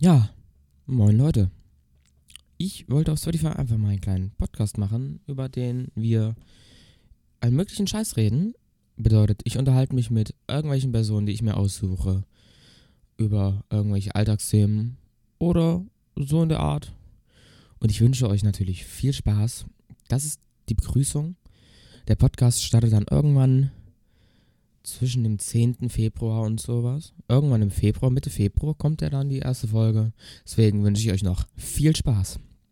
Ja, moin Leute. Ich wollte auf Spotify einfach mal einen kleinen Podcast machen, über den wir einen möglichen Scheiß reden. Bedeutet, ich unterhalte mich mit irgendwelchen Personen, die ich mir aussuche, über irgendwelche Alltagsthemen oder so in der Art. Und ich wünsche euch natürlich viel Spaß. Das ist die Begrüßung. Der Podcast startet dann irgendwann zwischen dem 10. Februar und sowas. Irgendwann im Februar, Mitte Februar kommt ja dann die erste Folge. Deswegen wünsche ich euch noch viel Spaß.